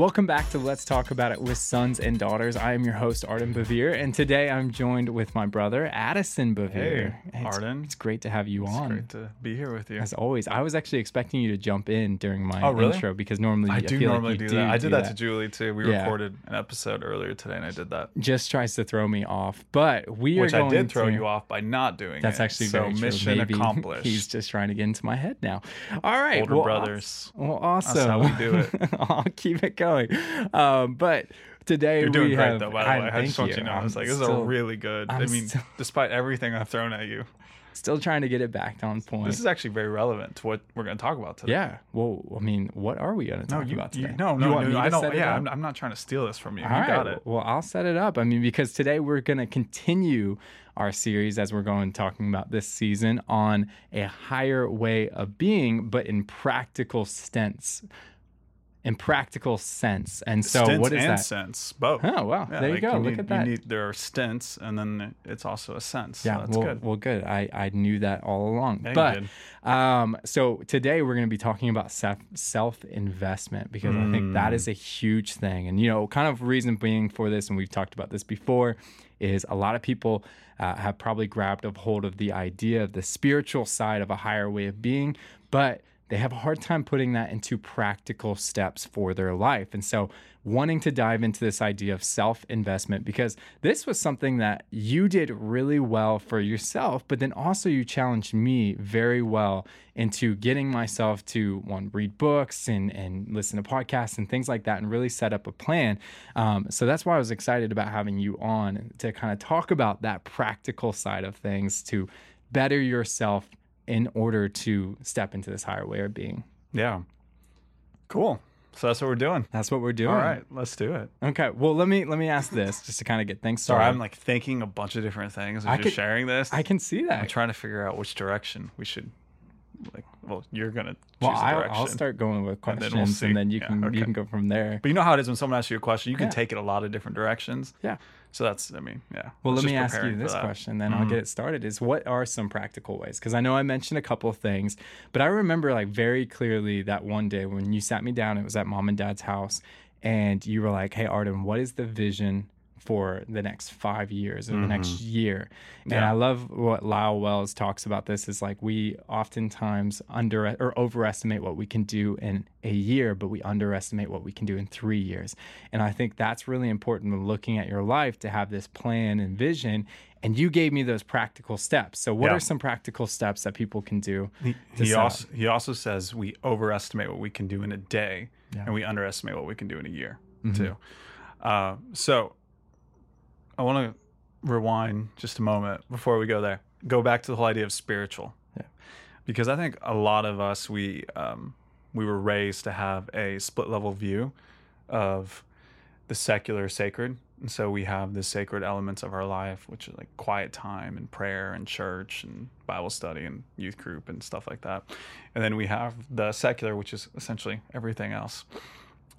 Welcome back to Let's Talk About It with Sons and Daughters. I am your host, Arden Bevere, and today I'm joined with my brother, Addison Bevere. Hey, it's, Arden. It's great to have you It's on. great to be here with you. As always, I was actually expecting you to jump in during my Oh, really? intro because normally I do feel normally like you do, that. I did do that, to Julie too. We Yeah. recorded an episode earlier today, and I did that, Just tries to throw me off, but we which are I going did throw to- you off by not doing that. That's it. actually so very true. mission Maybe accomplished. He's just trying to get into my head now. All right, Older well, brothers. Well, awesome. That's how we do it. I'll keep it going. Um, but today You're doing we great have, though. By the way, I just want you to know, I'm it's like this is still, a really good. i I'm mean, still- despite everything I've thrown at you, still trying to get it back on point. this is actually very relevant to what we're going to talk about today. yeah. Well, I mean, what are we going to No, talk you, about you today? no, You no, want no, me I to don't. set Yeah. I'm, I'm not trying to steal this from you. All you got it. Well, I'll set it up. I mean, because today we're going to continue our series as we're going talking about this season on a higher way of being, but in practical sense. In practical sense. And so, Stints what is and that? sense, both. Oh, wow. Yeah, there you like go. Look need- at that. You need, there are stints, and then it's also a sense. yeah, so that's well, good. well, good. I, I knew that all along. Yeah, you but um, so today we're going to be talking about self self investment because I think Mm. that is a huge thing. And you know, kind of reason being for this, and we've talked about this before, is a lot of people uh, have probably grabbed a hold of the idea of the spiritual side of a higher way of being, but they have a hard time putting that into practical steps for their life. And so, wanting to dive into this idea of self investment, because this was something that you did really well for yourself, but then also you challenged me very well into getting myself to one, read books and, and listen to podcasts and things like that, and really set up a plan. Um, so, that's why I was excited about having you on to kind of talk about that practical side of things to better yourself in order to step into this higher way of being. Yeah. Cool. So that's what we're doing. That's what we're doing. All right, let's do it. Okay. Well, let me let me ask this just to kind of get things Sorry, started. I'm like thinking a bunch of different things as I you're sharing this. I can see that. I'm trying to figure out which direction we should. Like, well, you're gonna choose Well, I'll, direction. I'll start going with And questions, then and we'll then, you Yeah, can you can go from there. But you know how it is when someone asks you a question, you can Yeah. take it a lot of different directions. Yeah. So that's, I mean, yeah. Well, Let's me ask you this. Mm-hmm. question, then I'll get it started. Is what are some practical ways? Because I know I mentioned a couple of things, but I remember like very clearly that one day when you sat me down, it was at mom and dad's house, and you were like, "Hey, Arden, what is the vision?" For the next five years or the next year. And Mm-hmm. Yeah. I love what Lyle Wells talks about this is like we oftentimes under or overestimate what we can do in a year, but we underestimate what we can do in three years. And I think that's really important when looking at your life to have this plan and vision. And you gave me those practical steps. So, what Yeah. are some practical steps that people can do? to He also, he also says we overestimate what we can do in a day Yeah. and we underestimate what we can do in a year, Mhm. too. Uh, so I want to rewind just a moment before we go there. Go back to the whole idea of spiritual. Yeah. Because I think a lot of us, we, um, we were raised to have a split level view of the secular sacred. And so we have the sacred elements of our life, which are like quiet time and prayer and church and Bible study and youth group and stuff like that. And then we have the secular, which is essentially everything else.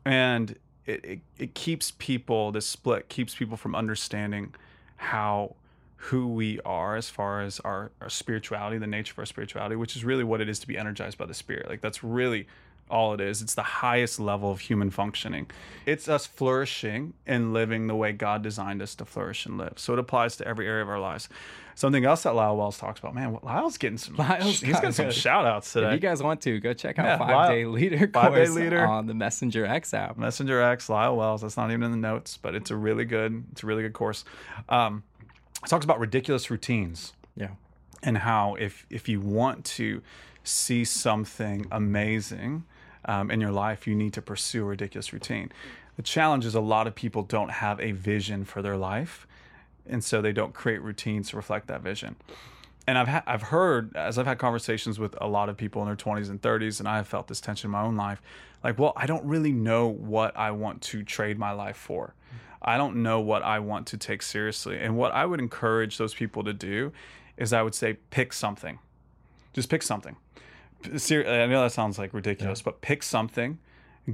And it, it, it keeps people, this split keeps people from understanding how who we are as far as our, our spirituality, the nature of our spirituality, which is really what it is to be energized by the spirit. Like that's really all it is. It's the highest level of human functioning. It's us flourishing and living the way God designed us to flourish and live. So it applies to every area of our lives. Something else that Lyle Wells talks about, man, Lyle's getting some, Lyle's he's got getting some shout outs today. If you guys want to, go check out Yeah, Five Lyle- Day Leader Five Day course Leader. on the Messenger X app. Messenger X, Lyle Wells. That's not even in the notes, but it's a really good, it's a really good course. Um, it talks about ridiculous routines Yeah. and how if if you want to see something amazing um, in your life, you need to pursue a ridiculous routine. The challenge is a lot of people don't have a vision for their life, and so they don't create routines to reflect that vision. And I've ha- I've heard as I've had conversations with a lot of people in their 20s and 30s, and I have felt this tension in my own life. Like, well, I don't really know what I want to trade my life for. I don't know what I want to take seriously. And what I would encourage those people to do is I would say pick something. Just pick something. P- ser- I know that sounds like ridiculous, but pick something,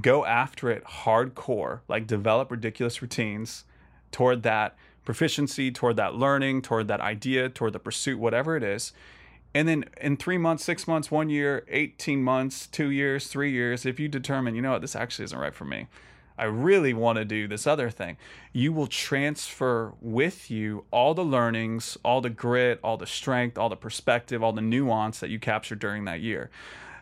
go after it hardcore, like develop ridiculous routines toward that proficiency, toward that learning, toward that idea, toward the pursuit, whatever it is. And then in three months, six months, one year, 18 months, two years, three years, if you determine, you know what, this actually isn't right for me, I really want to do this other thing. You will transfer with you all the learnings, all the grit, all the strength, all the perspective, all the nuance that you captured during that year.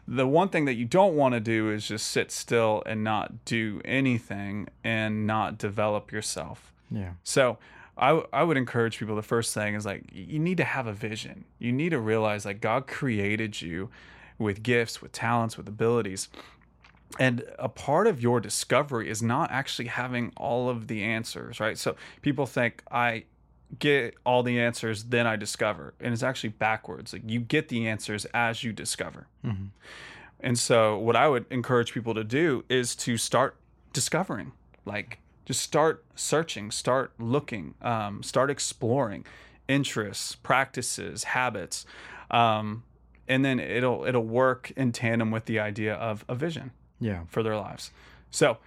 The one thing that you don't want to do is just sit still and not do anything and not develop yourself. Yeah. So I, w- I would encourage people the first thing is like you need to have a vision. You need to realize like God created you with gifts, with talents, with abilities. And a part of your discovery is not actually having all of the answers, right? So people think I get all the answers, then I discover. And it's actually backwards. Like you get the answers as you discover. Mm-hmm. And so what I would encourage people to do is to start discovering. Like just start searching, start looking, um, start exploring interests, practices, habits. Um, and then it'll it'll work in tandem with the idea of a vision Yeah. for their lives. So,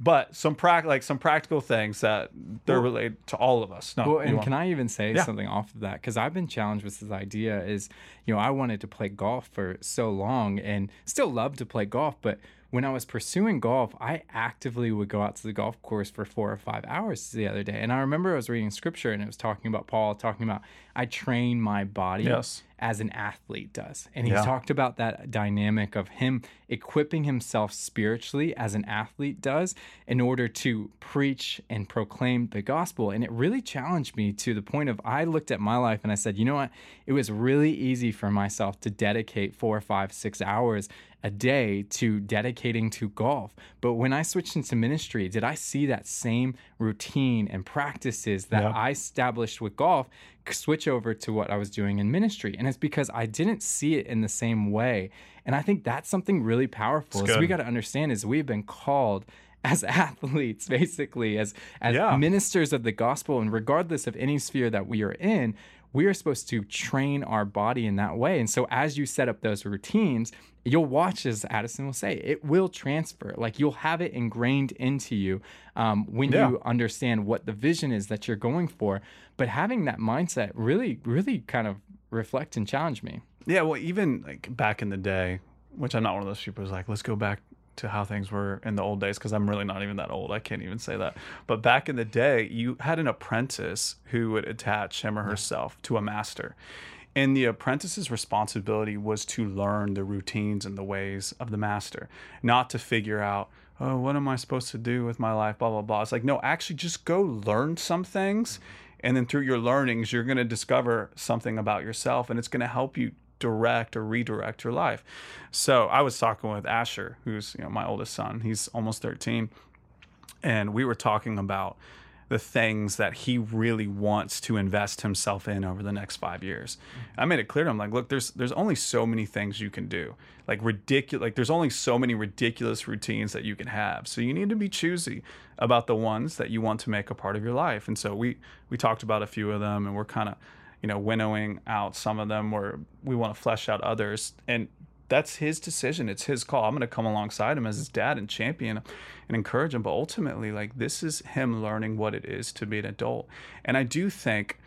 but some prac like some practical things that they're Well- related to all of us. No, Well, and can I even say Yeah. something off of that? Because I've been challenged with this idea is, you know, I wanted to play golf for so long and still love to play golf. But when I was pursuing golf, I actively would go out to the golf course for four or five hours the other day. And I remember I was reading scripture and it was talking about Paul talking about, I train my body Yes. as an athlete does. And he Yeah. talked about that dynamic of him equipping himself spiritually as an athlete does in order to preach and proclaim the gospel. And it really challenged me to the point of I looked at my life and I said, you know what? It was really easy for myself to dedicate four, five, six hours a day to dedicating to golf. But when I switched into ministry, did I see that same routine and practices that Yeah. I established with golf switch over to what I was doing in ministry? And it's because I didn't see it in the same way. And I think that's something really powerful. Is we got to understand is we've been called as athletes basically as as Yeah. ministers of the gospel and regardless of any sphere that we are in we are supposed to train our body in that way. And so as you set up those routines you'll watch as addison will say it will transfer. Like you'll have it ingrained into you um, when Yeah. you understand what the vision is that you're going for. But having that mindset really really kind of reflect and challenge me. Yeah, well, even like back in the day, which I'm not one of those people who's like, let's go back to how things were in the old days because I'm really not even that old. I can't even say that. But back in the day, you had an apprentice who would attach him or herself to a master. And the apprentice's responsibility was to learn the routines and the ways of the master, not to figure out, oh, what am I supposed to do with my life? Blah, blah, blah. It's like, no, actually just go learn some things. And then through your learnings, you're going to discover something about yourself and it's going to help you direct or redirect your life. So I was talking with Asher, who's you know my oldest son. He's almost 13, and we were talking about the things that he really wants to invest himself in over the next five years. I made it clear to him, like, look, there's there's only so many things you can do. Like ridiculous, like there's only so many ridiculous routines that you can have. So you need to be choosy about the ones that you want to make a part of your life. And so we we talked about a few of them, and we're kind of you know winnowing out some of them where we want to flesh out others. And that's his decision. It's his call. I'm going to come alongside him as his dad and champion him and encourage him. But ultimately like this is him learning what it is to be an adult. And i do think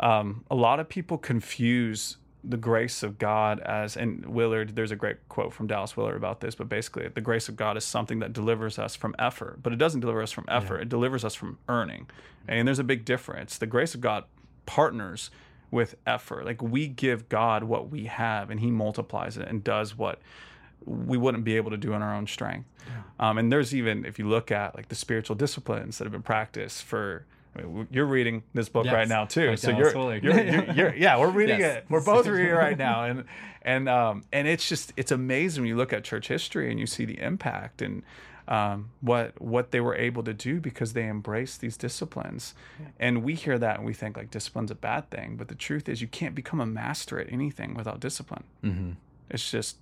um, a lot of people confuse the grace of God as, and Willard, there's a great quote from Dallas Willard about this, but basically, the grace of God is something that delivers us from effort, but it doesn't deliver us from effort, it delivers us from earning. And there's a big difference. The grace of God partners with effort. Like we give God what we have, and He multiplies it and does what we wouldn't be able to do in our own strength. Um, and there's even, if you look at like the spiritual disciplines that have been practiced for, I mean, you're reading this book Yes, right now too. by so you're, you're, you're, you're- yeah, we're reading Yes. it. We're both reading it right now. And, and, um, and it's just, it's amazing when you look at church history and you see the impact and, um, what what they were able to do because they embraced these disciplines, and we hear that and we think like discipline's a bad thing, but the truth is you can't become a master at anything without discipline. mm-hmm. It's just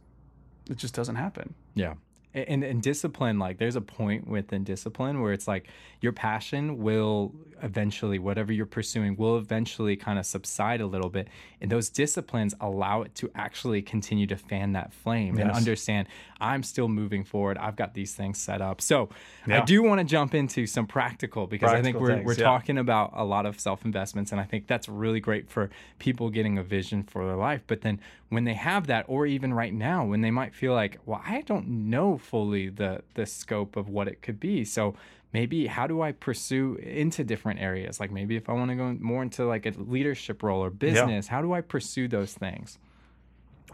it just doesn't happen. Yeah. And, and discipline, like there's a point within discipline where it's like your passion will eventually, whatever you're pursuing, will eventually kind of subside a little bit. And those disciplines allow it to actually continue to fan that flame and understand I'm still moving forward. I've got these things set up. So I do want to jump into some practical because I think we're, things, we're yeah. talking about a lot of self investments. And I think that's really great for people getting a vision for their life. But then when they have that, or even right now, when they might feel like, well, I don't know fully the the scope of what it could be. So maybe how do I pursue into different areas? Like maybe if I want to go more into like a leadership role or business, how do I pursue those things?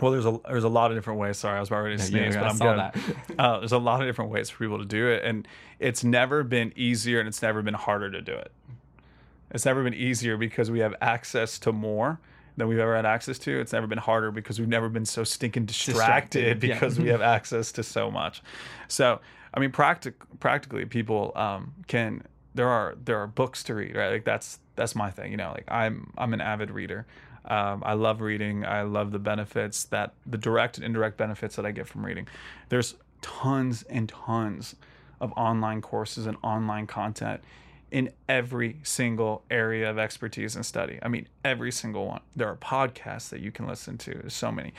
Well, there's a there's a lot of different ways. Sorry, I was about ready to sneeze, yeah, but I'm good. Uh, there's a lot of different ways for people to do it, and it's never been easier, and it's never been harder to do it. It's never been easier because we have access to more than we've ever had access to. It's never been harder because we've never been so stinking distracted, Distracted, yeah. because we have access to so much. So, I mean, practic- practically, people um, can. There are there are books to read, right? Like that's that's my thing. You know, like I'm I'm an avid reader. Um, I love reading. I love the benefits that the direct and indirect benefits that I get from reading. There's tons and tons of online courses and online content in every single area of expertise and study. I mean, every single one. There are podcasts that you can listen to. There's so many.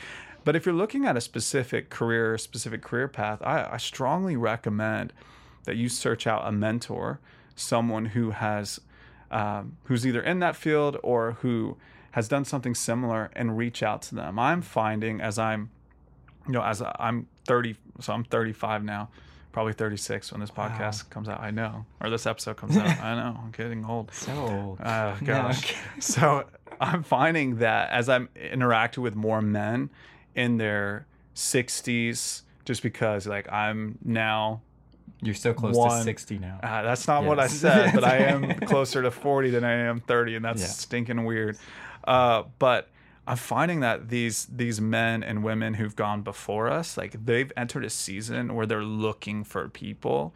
But if you're looking at a specific career, specific career path, I, I strongly recommend that you search out a mentor, someone who has, um, who's either in that field or who has done something similar, and reach out to them. I'm finding as I'm, you know, as I'm 30, so I'm 35 now probably 36 when this podcast comes out. I know, or this episode comes out. I know, I'm getting old. So old. Oh gosh. so I'm finding that as I'm interacting with more men in their 60s, just because like I'm now. You're so close One- to 60 now. Uh, that's not what I said, but I am closer to 40 than I am 30, and that's Yeah. stinking weird. Uh, but I'm finding that these these men and women who've gone before us, like they've entered a season where they're looking for people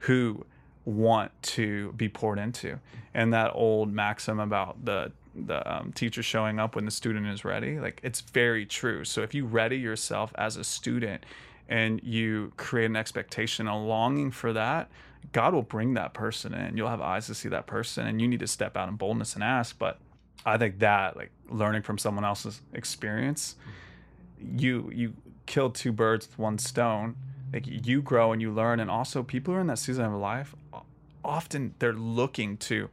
who want to be poured into. And that old maxim about the the um, teacher showing up when the student is ready, like it's very true. So if you ready yourself as a student and you create an expectation, a longing for that, God will bring that person in. You'll have eyes to see that person, and you need to step out in boldness and ask. But I think that like learning from someone else's experience, you you kill two birds with one stone. Like you grow and you learn, and also people who are in that season of life, often they're looking to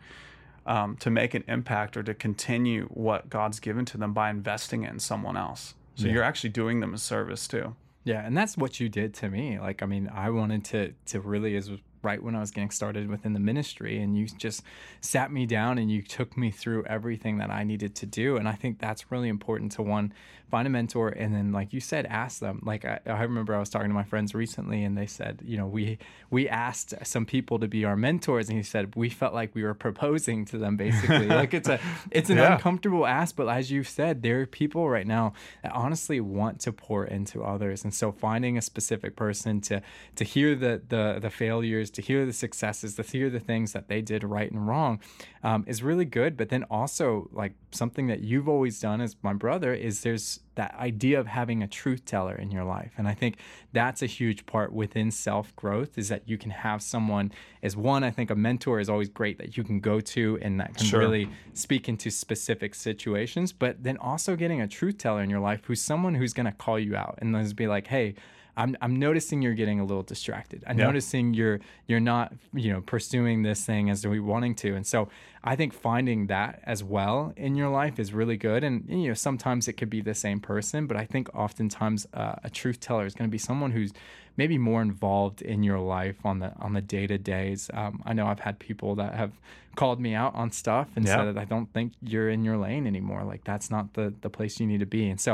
um, to make an impact or to continue what God's given to them by investing it in someone else. So Yeah. you're actually doing them a service too. Yeah, and that's what you did to me. Like, I mean, I wanted to to really is right when I was getting started within the ministry, and you just sat me down and you took me through everything that I needed to do. And I think that's really important to one find a mentor, and then like you said, ask them. Like I, I remember I was talking to my friends recently, and they said, you know, we we asked some people to be our mentors, and he said we felt like we were proposing to them, basically. like it's a it's an Yeah. uncomfortable ask, but as you've said, there are people right now that honestly want to pour into others, and so finding a specific person to to hear the the the failures, to hear the successes, to hear the things that they did right and wrong, um, is really good. But then also like something that you've always done as my brother is there's that idea of having a truth teller in your life, and I think that's a huge part within self growth is that you can have someone as one. I think a mentor is always great that you can go to and that can Sure. really speak into specific situations, but then also getting a truth teller in your life who's someone who's going to call you out and just be like, hey, I'm, I'm noticing you're getting a little distracted. I'm Yeah. noticing you're you're not you know pursuing this thing as we wanting to, and so I think finding that as well in your life is really good. And you know sometimes it could be the same person, but I think oftentimes uh, a truth teller is going to be someone who's maybe more involved in your life on the on the day to days. Um, I know I've had people that have called me out on stuff and Yeah. said that I don't think you're in your lane anymore. Like that's not the the place you need to be. And so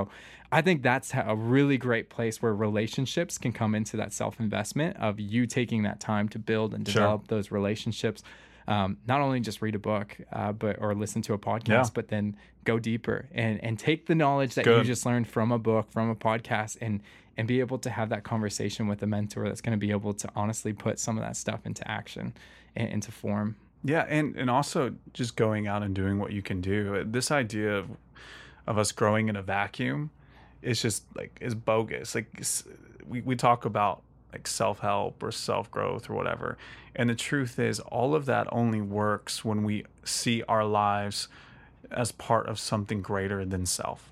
I think that's a really great place where relationships can come into that self investment of you taking that time to build and Sure. develop those relationships. Um, not only just read a book, uh, but or listen to a podcast, Yeah. but then go deeper and and take the knowledge that you just learned from a book, from a podcast, and and be able to have that conversation with a mentor that's going to be able to honestly put some of that stuff into action and into form. Yeah, and and also just going out and doing what you can do. This idea of of us growing in a vacuum is just like is bogus. Like we we talk about like self help or self growth or whatever, and the truth is all of that only works when we see our lives as part of something greater than self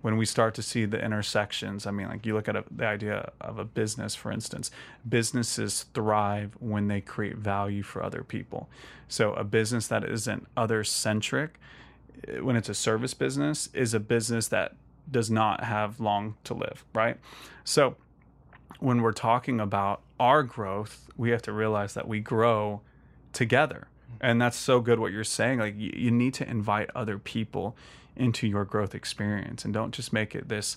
when we start to see the intersections. I mean, like you look at a, the idea of a business, for instance, businesses thrive when they create value for other people. So a business that isn't other centric, eh, when it's a service business, is a business that does not have long to live, right? So when we're talking about our growth, we have to realize that we grow together. And that's so good what you're saying. Like you, you need to invite other people into your growth experience and don't just make it this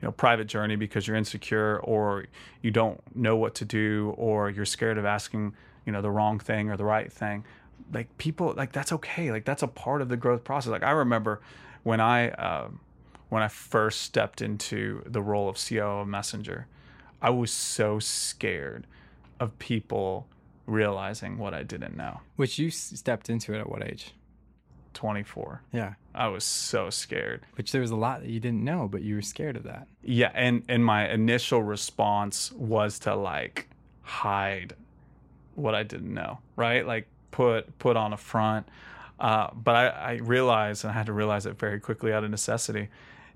you know private journey because you're insecure or you don't know what to do or you're scared of asking you know the wrong thing or the right thing like people like that's okay like that's a part of the growth process like i remember when i uh, when i first stepped into the role of ceo of messenger i was so scared of people realizing what i didn't know Which you s- stepped into it at what age? 24 Yeah. i was so scared Which there was a lot that you didn't know, but you were scared of that. Yeah, and and my initial response was to like hide what I didn't know, right? Like put put on a front. Uh, but I, I realized, and I had to realize it very quickly out of necessity,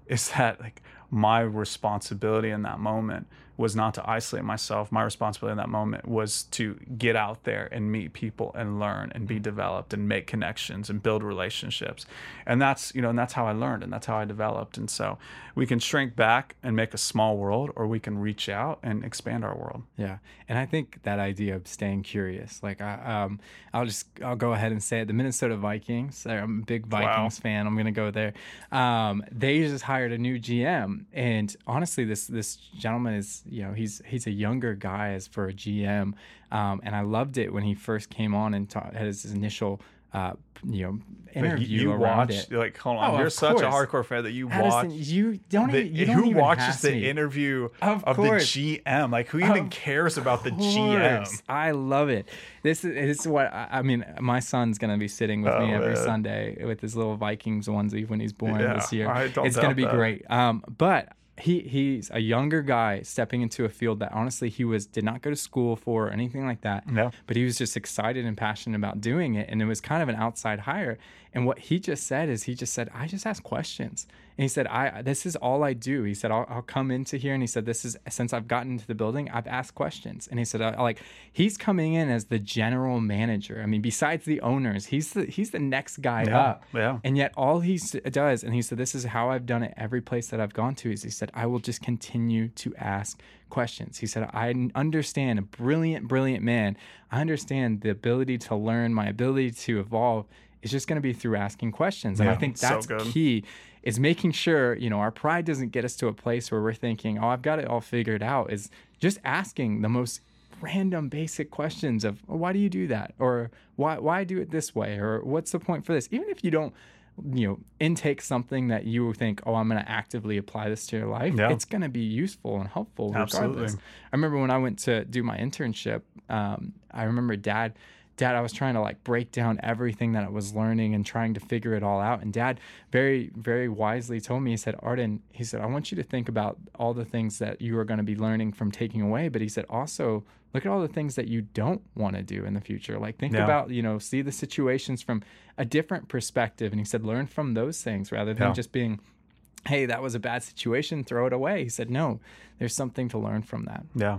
is that like my responsibility in that moment was not to isolate myself. My responsibility in that moment was to get out there and meet people and learn and be developed and make connections and build relationships. And that's, you know, and that's how I learned and that's how I developed. And so we can shrink back and make a small world or we can reach out and expand our world. Yeah, and I think that idea of staying curious, like I, um, I'll just I'll go ahead and say it. The Minnesota Vikings, I'm a big Vikings fan. I'm gonna go there. Um, they just hired a new GM, and honestly, this this gentleman is you know he's he's a younger guy as for a GM, um, and I loved it when he first came on and ta- had his initial. Uh, you know, interview you around watched, it. like, hold on, Oh, you're such a hardcore fan that you Addison, watch. you don't even, you don't who even watches the me. interview Of of, the. GM? Like, who even Of cares about the GM? I love it. This is this is what I, I mean. My son's gonna be sitting with me Oh, every man. Sunday with his little Vikings onesie when he's born Yeah, this year. It's gonna be that. great. Um, but he he's a younger guy stepping into a field that honestly he was did not go to school for or anything like that. Yeah. But he was just excited and passionate about doing it, and it was kind of an outside hire. And what he just said is he just said, I just ask questions. And he said, I this is all I do. He said, I'll, I'll come into here. And he said, this is since I've gotten into the building, I've asked questions. And he said, I, like he's coming in as the general manager. I mean, besides the owners, he's the he's the next guy Yeah, up. yeah. And yet all he does, and he said, this is how I've done it every place that I've gone to, is he said, I will just continue to ask questions. He said, I understand a brilliant, brilliant man. I understand the ability to learn, my ability to evolve is just going to be through asking questions. And I think that's good. key is making sure, you know, our pride doesn't get us to a place where we're thinking, oh, I've got it all figured out, is just asking the most random basic questions of well, why do you do that or why why do it this way or what's the point for this even if you don't you know intake something that you think oh i'm going to actively apply this to your life Yeah. it's going to be useful and helpful regardless Absolutely. i remember when i went to do my internship um, i remember dad dad i was trying to like break down everything that i was learning and trying to figure it all out and dad very very wisely told me he said arden he said i want you to think about all the things that you are going to be learning from taking away but he said also look at all the things that you don't want to do in the future like think Yeah. about you know see the situations from a different perspective and he said learn from those things rather than Yeah. just being hey that was a bad situation throw it away he said no there's something to learn from that Yeah.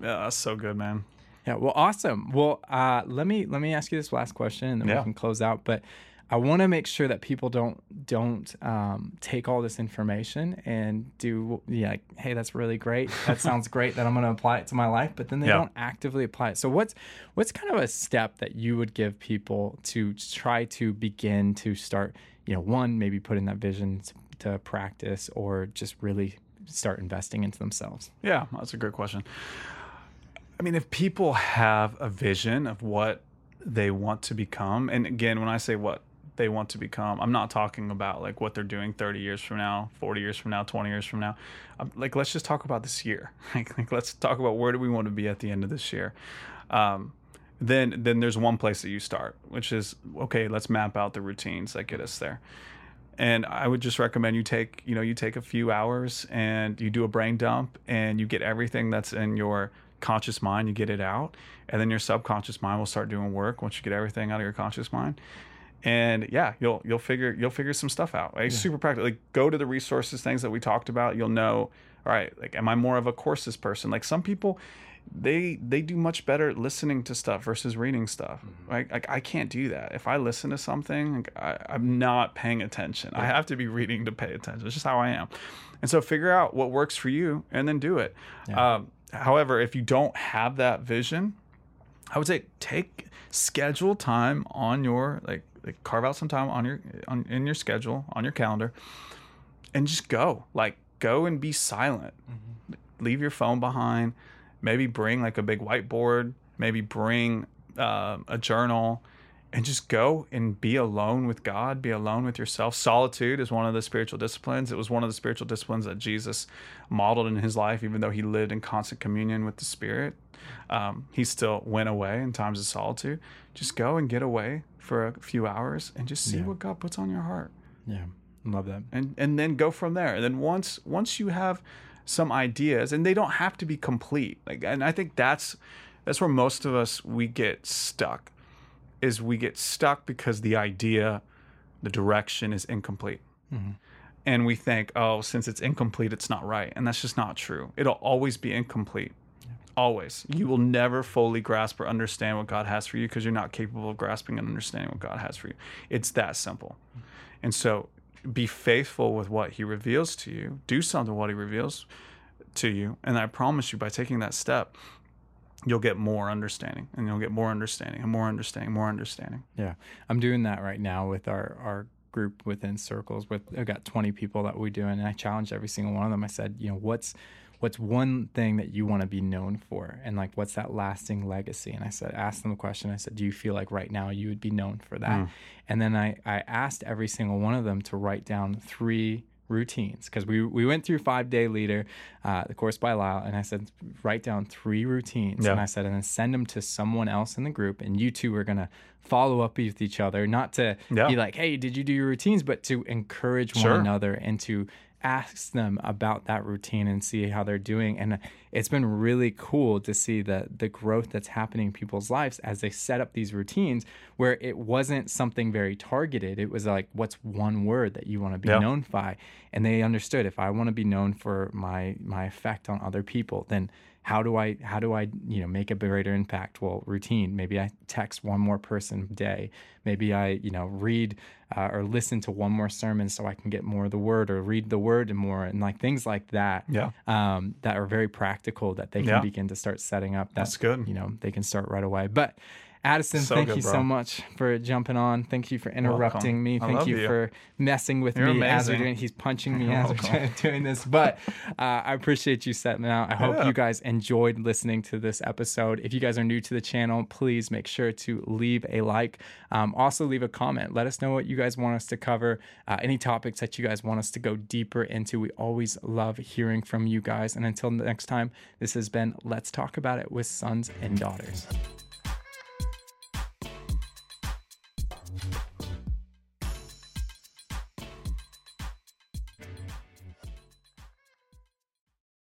Yeah, that's so good, man. Yeah, well, awesome. Well, uh, let me let me ask you this last question, and then Yeah. we can close out. But I want to make sure that people don't don't um, take all this information and do yeah, like, hey, that's really great. That sounds great. That I'm going to apply it to my life, but then they Yeah. don't actively apply it. So what's what's kind of a step that you would give people to try to begin to start? You know, one maybe putting that vision to, to practice, or just really start investing into themselves. Yeah, that's a great question. I mean, if people have a vision of what they want to become, and again, when I say what they want to become, I'm not talking about like what they're doing 30 years from now, 40 years from now, 20 years from now. Um, like, let's just talk about this year. Like, like, let's talk about where do we want to be at the end of this year. Um, then, then there's one place that you start, which is okay. Let's map out the routines that get us there and I would just recommend you take you know you take a few hours and you do a brain dump and you get everything that's in your conscious mind you get it out and then your subconscious mind will start doing work once you get everything out of your conscious mind. And yeah you'll you'll figure you'll figure some stuff out. Like super practical like go to the resources things that we talked about. You'll know all right like am i more of a courses person? Like some people they they do much better listening to stuff versus reading stuff. Right like i can't do that. If i listen to something like, I, i'm not paying attention. I have to be reading to pay attention. It's just how i am. And so figure out what works for you and then do it. Um, however, if you don't have that vision, I would say take schedule time on your like, like carve out some time on your on in your schedule on your calendar and just go. Like go and be silent. Mm-hmm. Leave your phone behind. Maybe bring like a big whiteboard. Maybe bring uh, a journal and just go and be alone with God, be alone with yourself. Solitude is one of the spiritual disciplines. It was one of the spiritual disciplines that Jesus modeled in his life, even though he lived in constant communion with the Spirit. Um, he still went away in times of solitude. Just go and get away for a few hours and just see yeah. what God puts on your heart. Yeah, love that. And and then go from there. And then once once you have some ideas, and they don't have to be complete. Like, and I think that's that's where most of us we get stuck is we get stuck because the idea, the direction is incomplete. Mm-hmm. And we think, oh, since it's incomplete, it's not right. And that's just not true. It'll always be incomplete. Yeah. Always. You will never fully grasp or understand what God has for you because you're not capable of grasping and understanding what God has for you. It's that simple. Mm-hmm. And so be faithful with what He reveals to you, do something what He reveals to you. And I promise you, by taking that step, you'll get more understanding and you'll get more understanding and more understanding, more understanding. Yeah. I'm doing that right now with our, our group within circles with I've got 20 people that we do and I challenged every single one of them. I said, you know, what's what's one thing that you want to be known for and like what's that lasting legacy and i said ask them the question i said do you feel like right now you would be known for that mm. and then I, I asked every single one of them to write down three routines because we, we went through five day leader uh, the course by Lyle and I said write down three routines yeah. and I said and then send them to someone else in the group and you two are gonna follow up with each other not to yeah. be like hey did you do your routines but to encourage sure. one another and to ask them about that routine and see how they're doing. And it's been really cool to see the the growth that's happening in people's lives as they set up these routines where it wasn't something very targeted. It was like, what's one word that you want to be yeah. known by? And they understood if I want to be known for my my effect on other people, then how do I how do I you know make a greater impact? Well, routine. Maybe I text one more person a day. Maybe I you know read uh, or listen to one more sermon so I can get more of the word or read the word and more and like things like that. Yeah. Um, that are very practical that they can yeah. begin to start setting up. That, That's good. You know they can start right away. But Addison, so thank good, you bro. so much for jumping on. Thank you for interrupting me. Thank you, you, for messing with You're me amazing. as we're doing. He's punching me as we're doing this, but uh, I appreciate you setting out. I hope yeah. you guys enjoyed listening to this episode. If you guys are new to the channel, please make sure to leave a like. Um, also, leave a comment. Let us know what you guys want us to cover. Uh, any topics that you guys want us to go deeper into. We always love hearing from you guys. And until next time, this has been Let's Talk About It with Sons and Daughters.